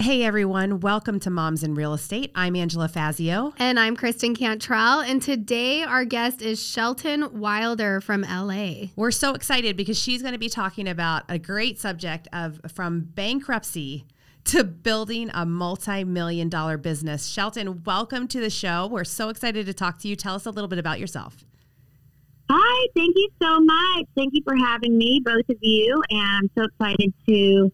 Hey everyone, welcome to Moms in Real Estate. I'm Angela Fazio. And I'm Kristen Cantrell. And today our guest is Shelton Wilder from LA. We're so excited because she's going to be talking about a great subject of from bankruptcy to building a multi-million dollar business. Shelton, welcome to the show. We're so excited to talk to you. Tell us a little bit about yourself. Hi, thank you so much. Thank you for having me, both of you. And I'm so excited to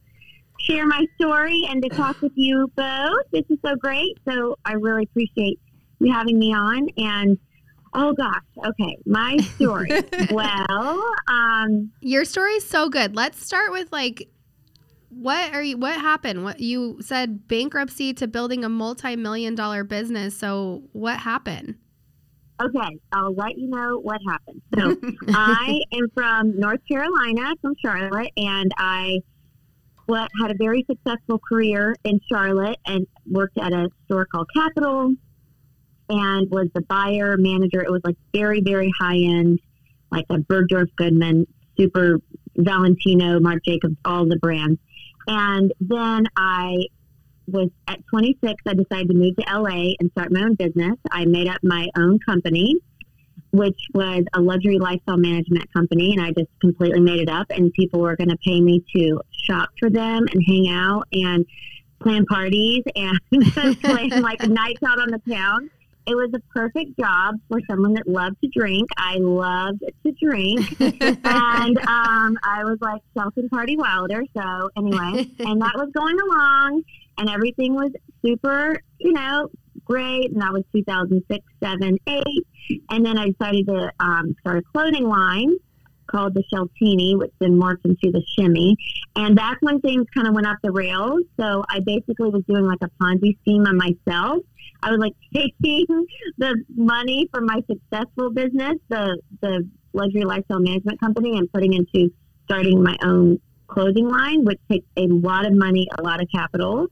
share my story and to talk with you both. This is so great. So I really appreciate you having me on. And oh gosh, okay, my story. well, um, your story is so good. Let's start with like. What are you? What happened? What you said? Bankruptcy to building a multi-million dollar business. So what happened? Okay, I'll let you know what happened. So I am from North Carolina, from Charlotte, and I what had a very successful career in Charlotte and worked at a store called Capitol and was the buyer manager. It was like very, very high end, like a Bergdorf Goodman, super Valentino, Marc Jacobs, all the brands. And then I was at 26, I decided to move to LA and start my own business. I made up my own company which was a luxury lifestyle management company, and I just completely made it up. And people were going to pay me to shop for them and hang out and plan parties and plan like nights out on the town. It was a perfect job for someone that loved to drink. I loved to drink, and um, I was like Shelton Party Wilder. So anyway, and that was going along, and everything was super, you know, great. And that was 2006, 7, 8. And then I decided to um, start a clothing line called the Sheltini, which then morphed into the Shimmy. And that's when things kind of went off the rails. So I basically was doing like a Ponzi scheme on myself. I was like taking the money from my successful business, the the luxury lifestyle management company, and putting into starting my own clothing line, which takes a lot of money, a lot of capital.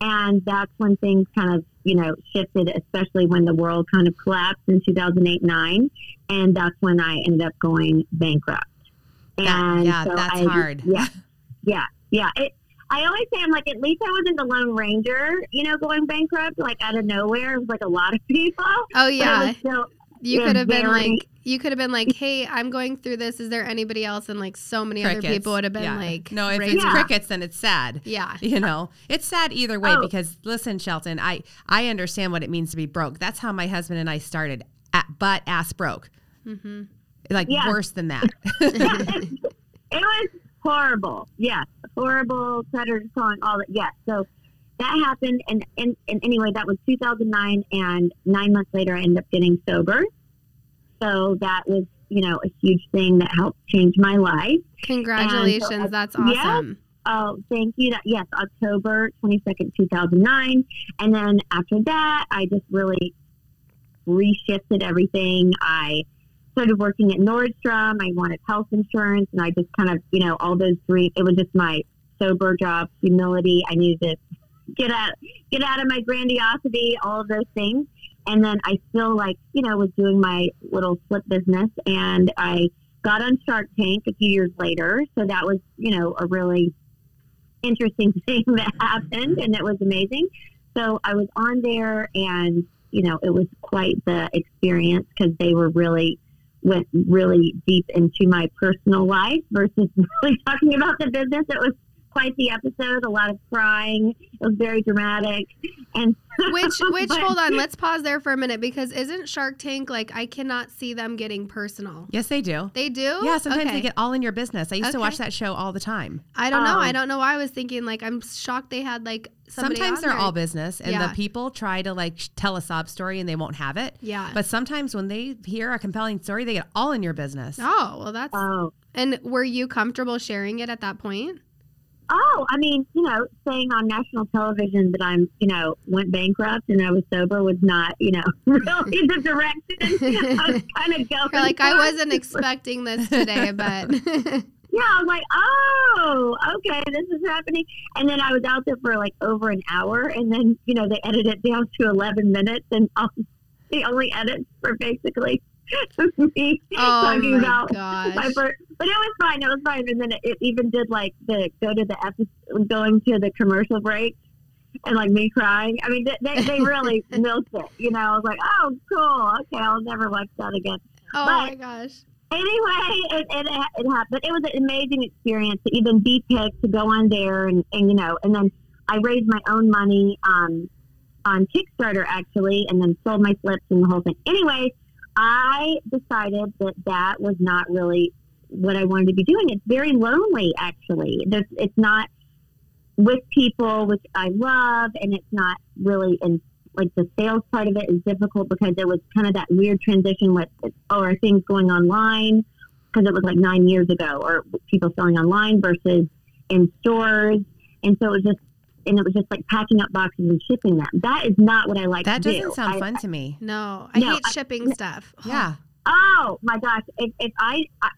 And that's when things kind of, you know, shifted, especially when the world kind of collapsed in 2008 9. And that's when I ended up going bankrupt. And yeah, so that's I, hard. Yeah. Yeah. Yeah. It, I always say I'm like, at least I wasn't the Lone Ranger, you know, going bankrupt, like out of nowhere. It was like a lot of people. Oh, yeah. Still, you could have been like, you could have been like, "Hey, I'm going through this. Is there anybody else?" And like, so many crickets. other people would have been yeah. like, "No, if it's yeah. crickets, then it's sad." Yeah, you know, it's sad either way oh. because listen, Shelton, I I understand what it means to be broke. That's how my husband and I started, at butt ass broke. Mm-hmm. Like yeah. worse than that. it was horrible. Yes, horrible. Creditors calling all that. Yes, so that happened, and, and and anyway, that was 2009, and nine months later, I ended up getting sober so that was, you know, a huge thing that helped change my life. Congratulations. So, uh, That's awesome. Yeah, Oh, thank you. That yes, October twenty second, two thousand nine, and then after that, I just really reshifted everything. I started working at Nordstrom. I wanted health insurance, and I just kind of, you know, all those three. It was just my sober job, humility. I needed to get out, get out of my grandiosity, all of those things. And then I still like, you know, was doing my little flip business and I got on Shark Tank a few years later. So that was, you know, a really interesting thing that happened and it was amazing. So I was on there and, you know, it was quite the experience because they were really went really deep into my personal life versus really talking about the business. It was quite the episode. A lot of crying. It was very dramatic. And which, which, but, hold on, let's pause there for a minute because isn't Shark Tank like I cannot see them getting personal? Yes, they do. They do. Yeah, sometimes okay. they get all in your business. I used okay. to watch that show all the time. I don't um, know. I um, don't know why I was thinking like I'm shocked they had like. Sometimes they're there. all business, and yeah. the people try to like tell a sob story and they won't have it. Yeah. But sometimes when they hear a compelling story, they get all in your business. Oh well, that's. Oh. And were you comfortable sharing it at that point? Oh, I mean, you know, saying on national television that I'm, you know, went bankrupt and I was sober was not, you know, really the direction I was kind of going. You're like, I wasn't expecting this today, but Yeah, I was like, oh, okay, this is happening. And then I was out there for like over an hour, and then you know they edited it down to eleven minutes, and um, the only edits were basically me oh talking my about gosh. my first. But it was fine. It was fine. And then it, it even did like the go to the episode, going to the commercial break. And like me crying, I mean, they, they, they really milked it. You know, I was like, "Oh, cool. Okay, I'll never watch that again." Oh but- my gosh. anyway, it, it, it happened. But it was an amazing experience to even be picked to go on there, and, and you know, and then I raised my own money um, on Kickstarter actually, and then sold my slips and the whole thing. Anyway, I decided that that was not really what I wanted to be doing. It's very lonely, actually. There's, it's not with people, which I love, and it's not really in like the sales part of it is difficult because it was kind of that weird transition with oh things going online because it was like nine years ago or people selling online versus in stores and so it was just and it was just like packing up boxes and shipping them that is not what i like That to do doesn't sound I- fun to me. No, I No, hate I- shipping stuff. Yeah. Oh my gosh! If, if I, I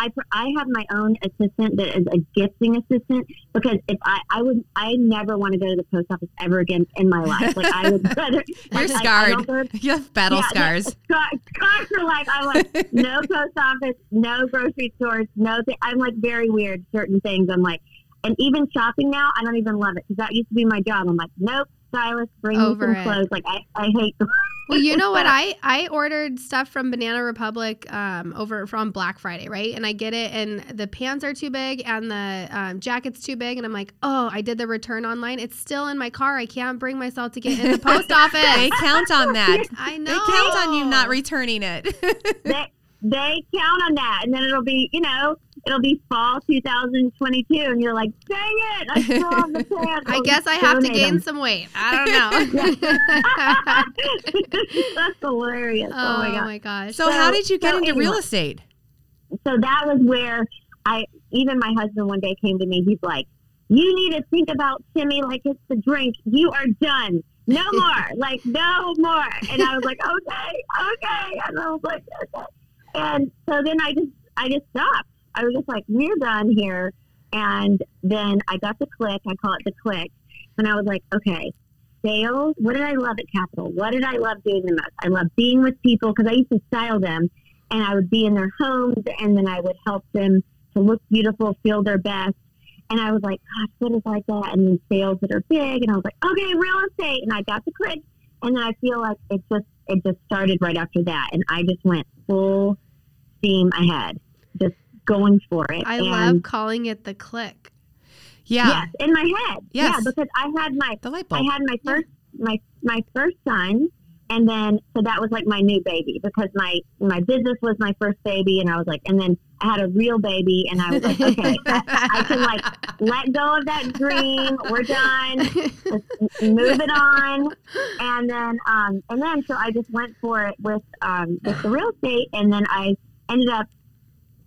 I I have my own assistant that is a gifting assistant because if I I would I never want to go to the post office ever again in my life. Like I would rather. You're like, I- I scarred. go- You have battle Yeah, scars. Scar- Scars for life. I'm like no post office, no grocery stores, no. Th- I'm like very weird. Certain things I'm like, and even shopping now, I don't even love it because that used to be my job. I'm like, nope, stylist, bring Over me it. some clothes. Like I I hate. Well, you know what? I I ordered stuff from Banana Republic um, over from Black Friday, right? And I get it, and the pants are too big, and the um, jacket's too big, and I'm like, oh, I did the return online. It's still in my car. I can't bring myself to get in the post office. They count on that. I know. They count on you not returning it. they they count on that, and then it'll be you know it'll be fall 2022, and you're like, dang it, I still have the pants. I guess I have to gain them. some weight. I don't know. That's hilarious. Oh, my oh god. gosh. so, how did you get so into real estate? So that was where I even my husband one day came to me. He's like, "You need to think about Shimmy like it's the drink. You are done. No more. like no more." And I was like, "Okay, okay." And I was like, "Okay." And so then I just I just stopped. I was just like, "We're done here." And then I got the click. I call it the click. And I was like, "Okay." Sales. What did I love at Capitol? What did I love doing the most? I love being with people because I used to style them and I would be in their homes and then I would help them to look beautiful, feel their best. And I was like, gosh, what is like that? And then sales that are big. And I was like, okay, real estate. And I got the click. And then I feel like it just, it just started right after that. And I just went full steam ahead, just going for it. I and love calling it the click. Yeah. Yes, in my head. Yes. Yeah, because I had my The light bulb. I had my first my my first son, and then so that was like my new baby because my my business was my first baby, and I was like, and then I had a real baby, and I was like, okay, I, I can like let go of that dream. We're done. Let's move it on, and then um and then so I just went for it with um with the real estate, and then I ended up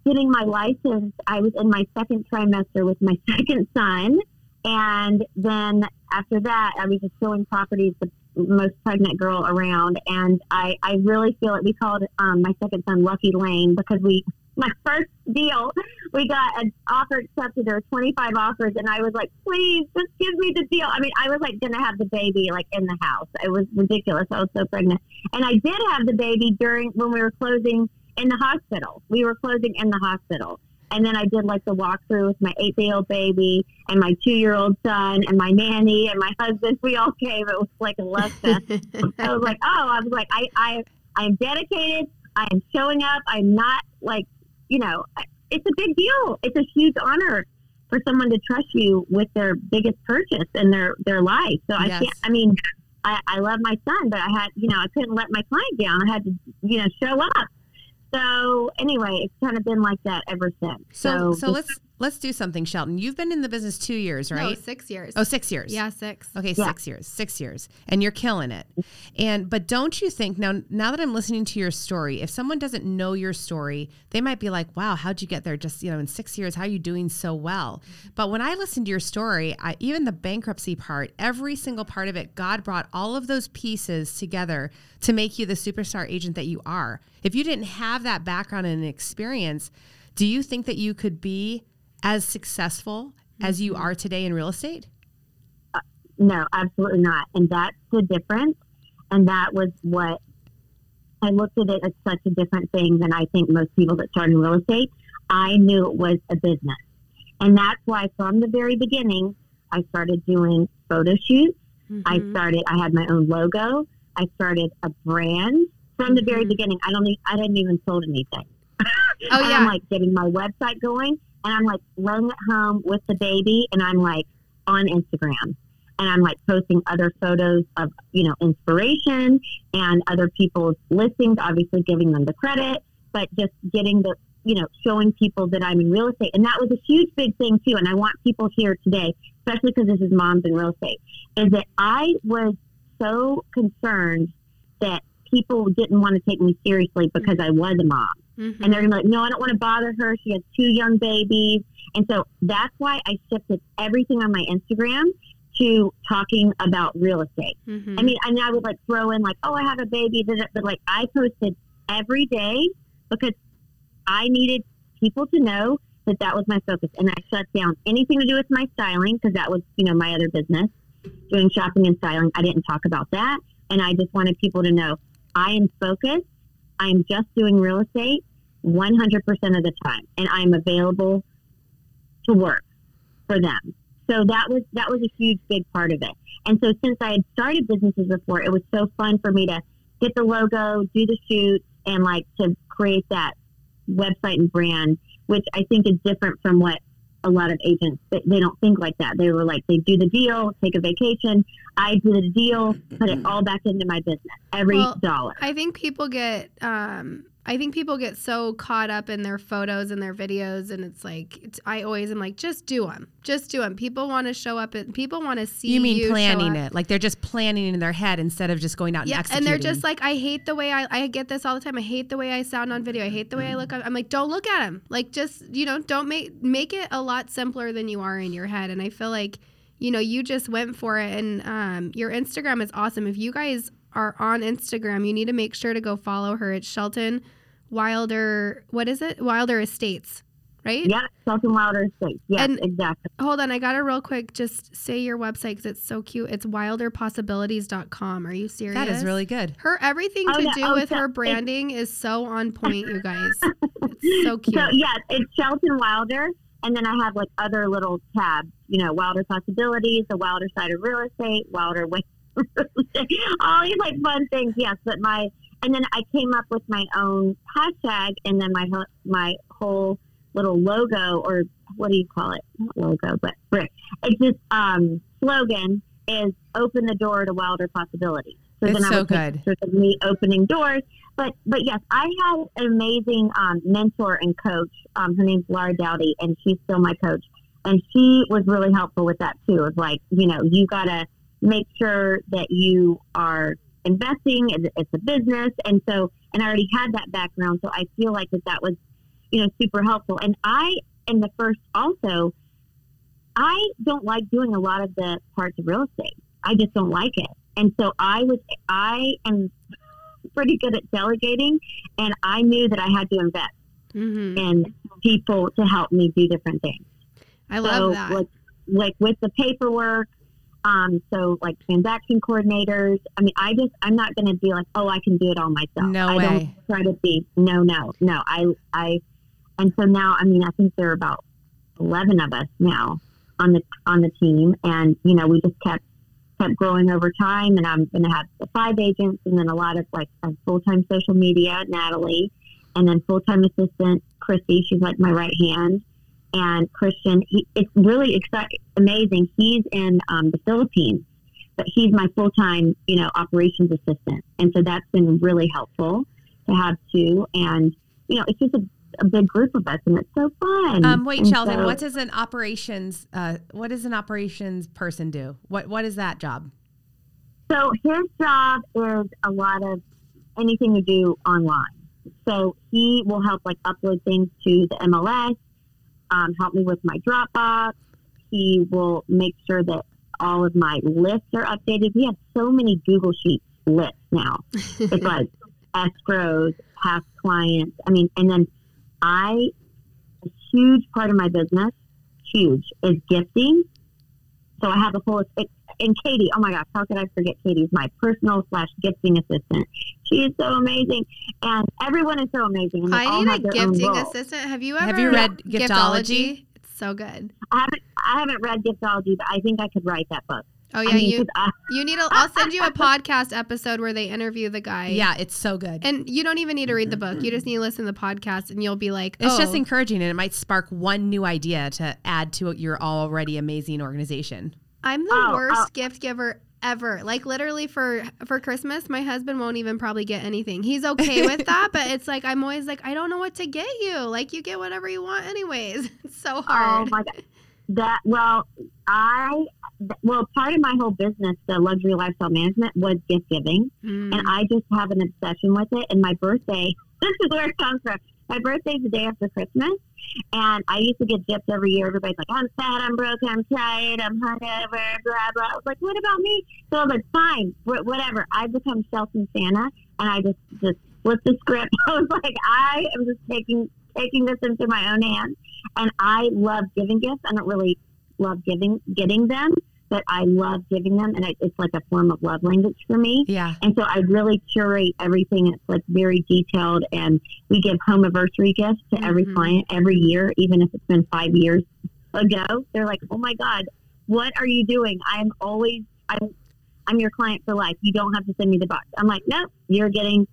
getting my license. I was in my second trimester with my second son. And then after that, I was just showing properties the most pregnant girl around. And I, I really feel like we called um, my second son Lucky Lane because we, my first deal, we got an offer accepted. There were 25 offers. And I was like, please, just give me the deal. I mean, I was like going to have the baby like in the house. It was ridiculous. I was so pregnant. And I did have the baby during when we were closing in the hospital. We were closing in the hospital. And then I did like the walkthrough with my eight day old baby and my two year old son and my nanny and my husband. We all came. It was like a love fest. I was like, oh, I was like, I, I, I'm dedicated. I am showing up. I'm not like, you know, I- it's a big deal. It's a huge honor for someone to trust you with their biggest purchase in their, their life. So I Yes. can't, I mean, I, I love my son, but I had, you know, I couldn't let my client down. I had to, you know, show up. So anyway, it's kind of been like that ever since. So, so just- let's let's do something, Shelton. You've been in the business two years, right? No, six years. Oh, six years. yeah, six. Okay, Yeah. six years, six years, and you're killing it. And but don't you think now? Now that I'm listening to your story, if someone doesn't know your story, they might be like, "Wow, how'd you get there? Just you know, in six years, how are you doing so well?" But when I listened to your story, I, even the bankruptcy part, every single part of it, God brought all of those pieces together to make you the superstar agent that you are. If you didn't have that background and experience, do you think that you could be as successful as you are today in real estate? No, absolutely not. And that's the difference. And that was what I looked at it as such a different thing than I think most people that start in real estate. I knew it was a business. And that's why from the very beginning, I started doing photo shoots. I Mhm. started, I had my own logo. I started a brand from the very Mhm. beginning. I don't, I didn't even sold anything. Oh, yeah. I'm like getting my website going and I'm like laying at home with the baby and I'm like on Instagram and I'm like posting other photos of, you know, inspiration and other people's listings, obviously giving them the credit, but just getting the, you know, showing people that I'm in real estate. And that was a huge, big thing too. And I want people here today, especially because this is moms in real estate, is that I was so concerned that people didn't want to take me seriously because I was a mom Mhm. and they're gonna be like, no, I don't want to bother her. She has two young babies, and so that's why I shifted everything on my Instagram to talking about real estate. Mhm. I mean, and I would like throw in like, oh, I have a baby, but like I posted every day because I needed people to know that that was my focus, and I shut down anything to do with my styling because that was, you know, my other business, doing shopping and styling. I didn't talk about that, and I just wanted people to know I am focused. I am just doing real estate 100% of the time, and I'm available to work for them. So that was that was a huge big part of it. And so since I had started businesses before, it was so fun for me to get the logo, do the shoot, and like to create that website and brand, which I think is different from what a lot of agents they, they don't think like that. They were like they do the deal, take a vacation. I do the deal, put it all back into my business, every Well, dollar. I think people get um I think people get so caught up in their photos and their videos and it's like it's, I always am like just do them. Just do them. People want to show up and people want to see You mean show planning it? Like they're just planning in their head instead of just going out and Yeah, and executing. they're just like, I hate the way I, I get this all the time. I hate the way I sound on video. I hate the way I look. I'm like, don't look at them. Like, just you know, don't make make it a lot simpler than you are in your head. And I feel like, you know, you just went for it. And um, your Instagram is awesome. If you guys are on Instagram, you need to make sure to go follow her. It's Shelton Wilder. What is it? Wilder Estates, right? yeah, Shelton Wilder Estates. Yes, And- exactly. Hold on, I got to real quick just say your website because it's so cute. It's wilderpossibilities.com. Are you serious? that is really good. Her everything Oh, to yeah. do Oh, with so her branding is so on point, you guys. It's so cute. So yeah, it's Shelton Wilder, and then I have like other little tabs. You know, Wilder Possibilities, the Wilder side of real estate, Wilder way, all these like fun things. Yes, but my and then I came up with my own hashtag, and then my ho- my whole little logo or what do you call it? Not logo, but brick. It's just um, slogan is "Open the door to Wilder Possibilities." It's then I so would take good. pictures of me opening doors. But but yes, I had an amazing um, mentor and coach. Um, her name's Laura Dowdy, and she's still my coach. And she was really helpful with that too. Of like, you know, you gotta make sure that you are investing. It's a business, and so and I already had that background, so I feel like that that was, you know, super helpful. And I am the first also. I don't like doing a lot of the parts of real estate. I just don't like it. And so I was, I am pretty good at delegating, and I knew that I had to invest hmm in people to help me do different things. I so, love that. like, like with the paperwork, um, so like transaction coordinators. I mean, I just, I'm not going to be like, oh, I can do it all myself. No I way. don't try to be, no, no, no. I, I, and so now, I mean, I think there are about 11 of us now on the, on the team. And, you know, we just kept, kept growing over time and I'm going to have the five agents and then a lot of like a full-time social media, Natalie, and then full-time assistant, Christy. She's like my right hand and Christian. He, it's really exciting, amazing. He's in um, the Philippines, but he's my full time, you know, operations assistant, and so that's been really helpful to have too. And you know, it's just a, a big group of us, and it's so fun. Um, wait, And Shelton, so- what does an operations uh, what does an operations person do? What what is that job? So his job is a lot of anything to do online. So he will help like upload things to the MLS, um, help me with my Dropbox. He will make sure that all of my lists are updated. We have so many Google Sheets lists now. It's like escrows, past clients. I mean, and then I, a huge part of my business, huge, is gifting. So I have a whole, it, and Katie, oh my gosh, how could I forget Katie's my personal slash gifting assistant. She is so amazing. And everyone is so amazing. And they all I need a have their own gifting assistant. Have you ever Have you read Giftology? It's so good. I haven't, I haven't read Giftology, but I think I could write that book. Oh yeah, I mean, you 'cause uh, I, you need. A, I'll send you a podcast episode where they interview the guy. Yeah, it's so good. And you don't even need to read the book. You just need to listen to the podcast, and you'll be like, It's oh, just encouraging and it might spark one new idea to add to your already amazing organization. I'm the Oh, worst oh. gift giver ever. Like literally for for Christmas, my husband won't even probably get anything. He's okay with that, but it's like I'm always like, I don't know what to get you. Like you get whatever you want anyways. It's so hard. Oh my god. That well, I well part of my whole business, the luxury lifestyle management, was gift giving, Mm. and I just have an obsession with it. And my birthday, this is where it comes from. My birthday's the day after Christmas, and I used to get gifts every year. Everybody's like, "I'm sad, I'm broke, I'm tired, I'm hungover, blah blah." I was like, "What about me?" So I was like, "Fine, whatever." I become Shelton Santa, and I just just flipped the script. I was like, "I am just taking taking this into my own hands." and I love giving gifts. I don't really love giving getting them, but I love giving them, and it, it's like a form of love language for me. Yeah. And so I really curate everything. It's like very detailed, and we give home anniversary gifts to every Mhm. client every year, even if it's been five years ago. They're like, "Oh my God, what are you doing? I'm always I'm I'm your client for life. You don't have to send me the box." I'm like, "No, you're getting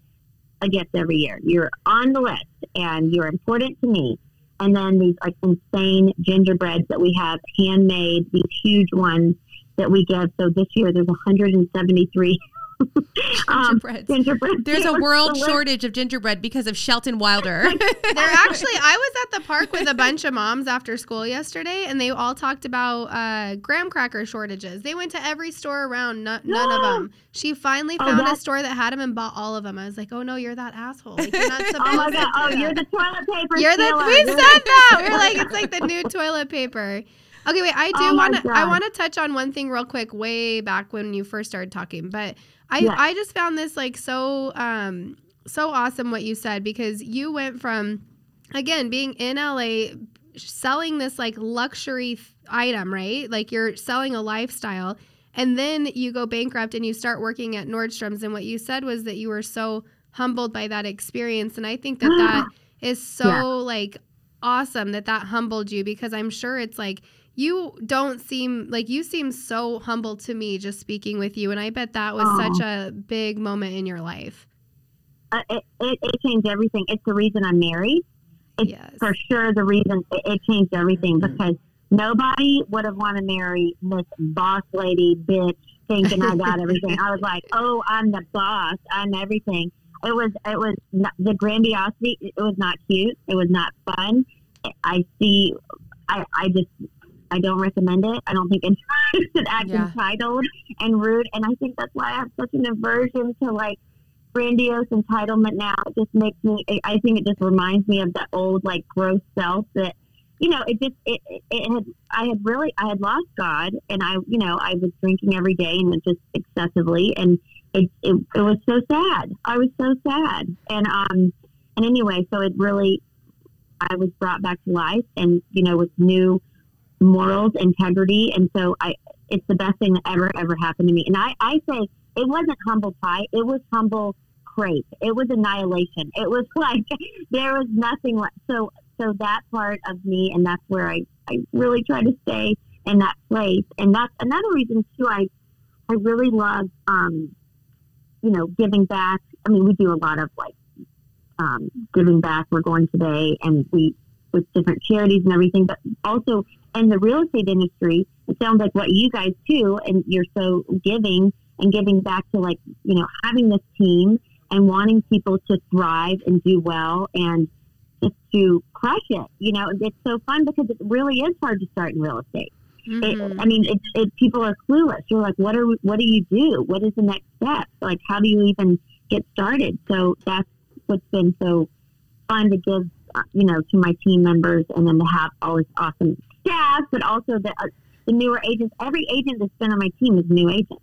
a gift every year. You're on the list, and you're important to me." And then these like insane gingerbreads that we have handmade, these huge ones that we give. So this year there's 173 um, gingerbread. There's a world to live. shortage of gingerbread because of Shelton Wilder. They're actually. I was at the park with a bunch of moms after school yesterday, and they all talked about uh, graham cracker shortages. They went to every store around. No, none of them. She finally Oh, found a store that had them and bought all of them. I was like, oh no, you're that asshole. Like, you're not supposed Oh my god! do Oh, you're the toilet paper. You're the stealer. we You're said the- that. We are like, it's like the new toilet paper. Okay, wait. I do Oh want to. I want to touch on one thing real quick. Way back when you first started talking, but I Yeah. I just found this like so um so awesome what you said because you went from again being in LA selling this like luxury th- item right like you're selling a lifestyle and then you go bankrupt and you start working at Nordstrom's and what you said was that you were so humbled by that experience and I think that that is so Yeah. like awesome that that humbled you because I'm sure it's like you don't seem like you seem so humble to me just speaking with you and I bet that was Aw. such a big moment in your life. Uh, it, it, it changed everything. It's the reason I'm married. It's Yes. for sure the reason it, it changed everything because nobody would have wanted to marry this boss lady bitch thinking I got everything. I was like, oh, I'm the boss. I'm everything. It was it was not, the grandiosity. It was not cute. It was not fun. I see. I I just I don't recommend it. I don't think anyone should act Yeah. entitled and rude. And I think that's why I have such an aversion to like grandiose entitlement now. It just makes me. I- think it just reminds me of that old like gross self that you know. It just it, it, it had. I had really I had lost God, and I you know I was drinking every day and it just excessively, and it it, it was so sad. I was so sad, and um and anyway, so it really I was brought back to life, and you know with new morals, integrity, and so I. It's the best thing that ever ever happened to me, and I I say it wasn't humble pie. It was humble crepe. It was annihilation. It was like there was nothing left. So so that part of me, and that's where I I really try to stay in that place. And that's another reason too. I I really love um, you know giving back. I mean, we do a lot of like um, giving back. We're going today, and we with different charities and everything, but also in the real estate industry, it sounds like what you guys too, and you're so giving and giving back to like you know having this team and wanting people to thrive and do well and just to crush it. You know, it's so fun because it really is hard to start in real estate. Mhm. It, I mean, it, it, people are clueless. You're like, what are what do you do? What is the next step? Like, how do you even get started? So that's what's been so fun to give, uh, you know, to my team members, and then to have all this awesome staff, but also the uh, the newer agents. Every agent that's been on my team is a new agent.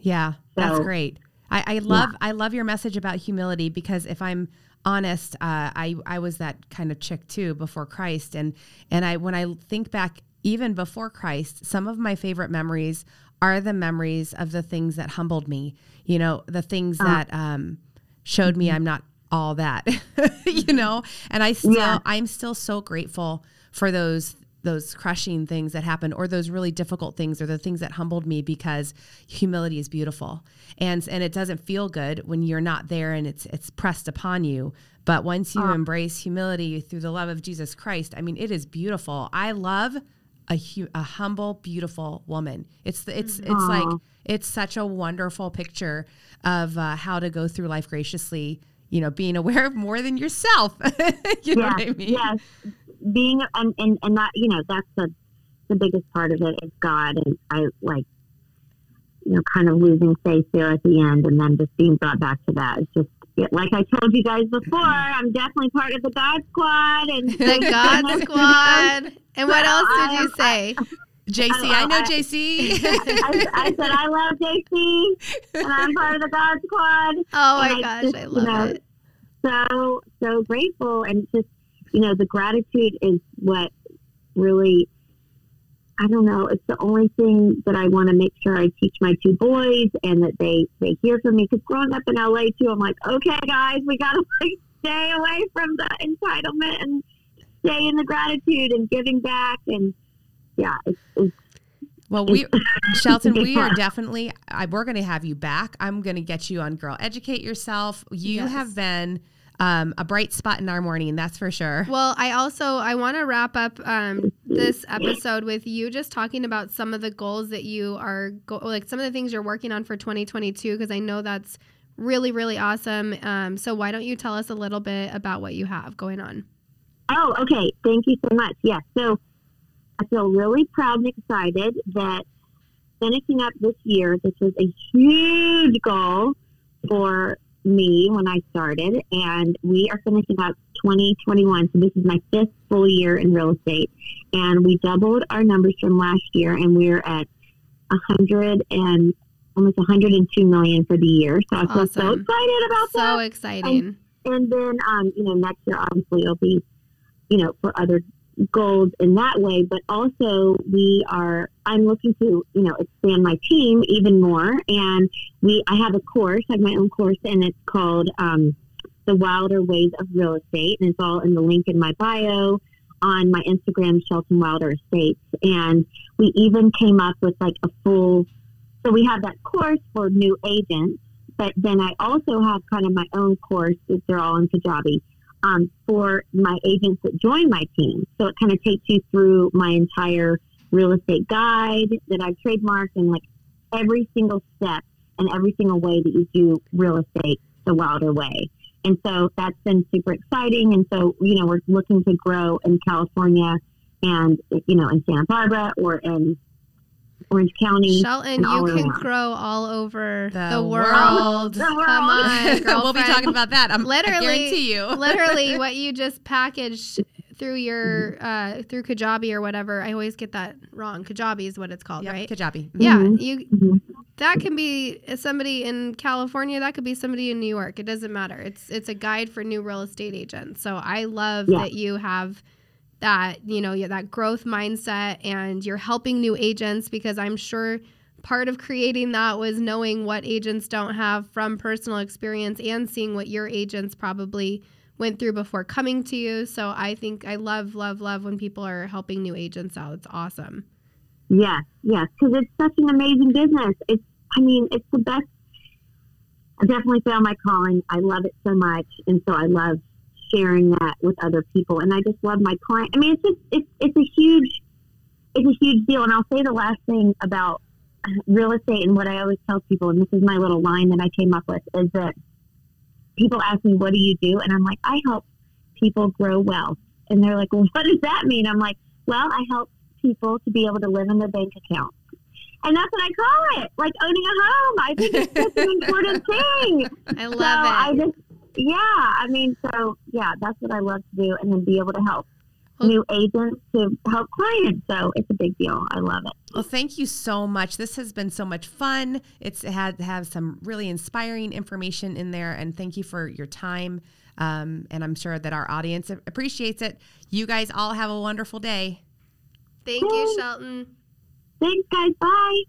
Yeah, that's great. I, I love I love your message about humility because if I'm honest, uh, I I was that kind of chick too before Christ, and and I when I think back even before Christ, some of my favorite memories are the memories of the things that humbled me. You know, the things that um, showed me I'm not all that. you know, and I still Yeah. I'm still so grateful for those those crushing things that happened or those really difficult things or the things that humbled me because humility is beautiful. And and it doesn't feel good when you're not there and it's it's pressed upon you. But once you embrace humility through the love of Jesus Christ I mean it is beautiful. I love a hu- a humble beautiful woman. It's the, it's it's like it's such a wonderful picture of uh, how to go through life graciously you know being aware of more than yourself. You know what I mean? Yes, being and, and and that you know that's the the biggest part of it is God, and I like you know kind of losing faith there at the end, and then just being brought back to that. It's just like I told you guys before, I'm definitely part of the God Squad, and the God Squad. And what else did you say? JC I know I- JC I, I said I love JC, and I'm part of the God Squad. Oh my gosh, just, I you love know, it. so so grateful and just you know the gratitude is what really i don't know it's the only thing that i want to make sure i teach my two boys and that they they hear from me because growing up in la too i'm like okay guys we gotta like stay away from the entitlement and stay in the gratitude and giving back and yeah it's, it's Well, we, Shelton, we are definitely. I, we're going to have you back. I'm going to get you on Girl Educate Yourself. You Yes. have been um, a bright spot in our morning, that's for sure. Well, I also I want to wrap up um, this episode with you just talking about some of the goals that you are go- like some of the things you're working on for 2022 because I know that's really really awesome. Um, so why don't you tell us a little bit about what you have going on? Oh, okay. Thank you so much. Yes. So I feel really proud and excited that finishing up this year, this was a huge goal for me when I started, and we are finishing up 2021. So this is my fifth full year in real estate, and we doubled our numbers from last year, and we're at 100 and almost 102 million for the year. So I feel so excited about that So exciting. and then um, you know next year obviously it'll be you know for other goals in that way but also we are i'm looking to you know expand my team even more. And we i have a course i have my own course and it's called um, the wilder ways of real estate. And it's all in the link in my bio on my instagram shelton wilder estates. And we even came up with like a full so we have that course for new agents but then I also have kind of my own course, they're all in Kajabi, um, for my agents that join my team. So it kind of takes you through my entire real estate guide that I've trademarked and like every single step and every single way that you do real estate the wilder way. And so that's been super exciting. And so, you know, we're looking to grow in California and, you know, in Santa Barbara or in Orange County. Shelton, and you can around. grow all over The the, world. world. The world. Come on, we'll be talking about that. I'm, Literally- I guarantee you. literally what you just packaged through your uh, through Kajabi or whatever. I always get that wrong. Kajabi is what it's called, Yep, right? Kajabi. Yeah, Mhm. you that can be somebody in California. That could be somebody in New York. It doesn't matter. It's it's a guide for new real estate agents. So I love Yeah. that you have that you know that growth mindset and you're helping new agents because I'm sure part of creating that was knowing what agents don't have from personal experience and seeing what your agents probably went through before coming to you. So I think I love love love when people are helping new agents out. It's awesome. Yes, yes, because it's such an amazing business. It's, I mean, it's the best. I definitely found my calling. I love it so much, and so I love sharing that with other people. And I just love my client. I mean, it's just it's it's a huge it's a huge deal. And I'll say the last thing about real estate and what I always tell people, and this is my little line that I came up with, is that people ask me, "What do you do?" And I'm like, I help people grow wealth. And they're like, well, what does that mean? I'm like, well, I help people to be able to live in their bank account. And that's what I call it, like owning a home. I think it's such an important thing. I love so I it. just, yeah, I mean, so yeah, that's what I love to do, and then be able to help Well- new agents to help clients. So it's a big deal. I love it. Well, thank you so much. This has been so much fun. It's had have some really inspiring information in there, and thank you for your time. Um, and I'm sure that our audience appreciates it. You guys all have a wonderful day. Thank you, Shelton. Thanks, guys. Bye.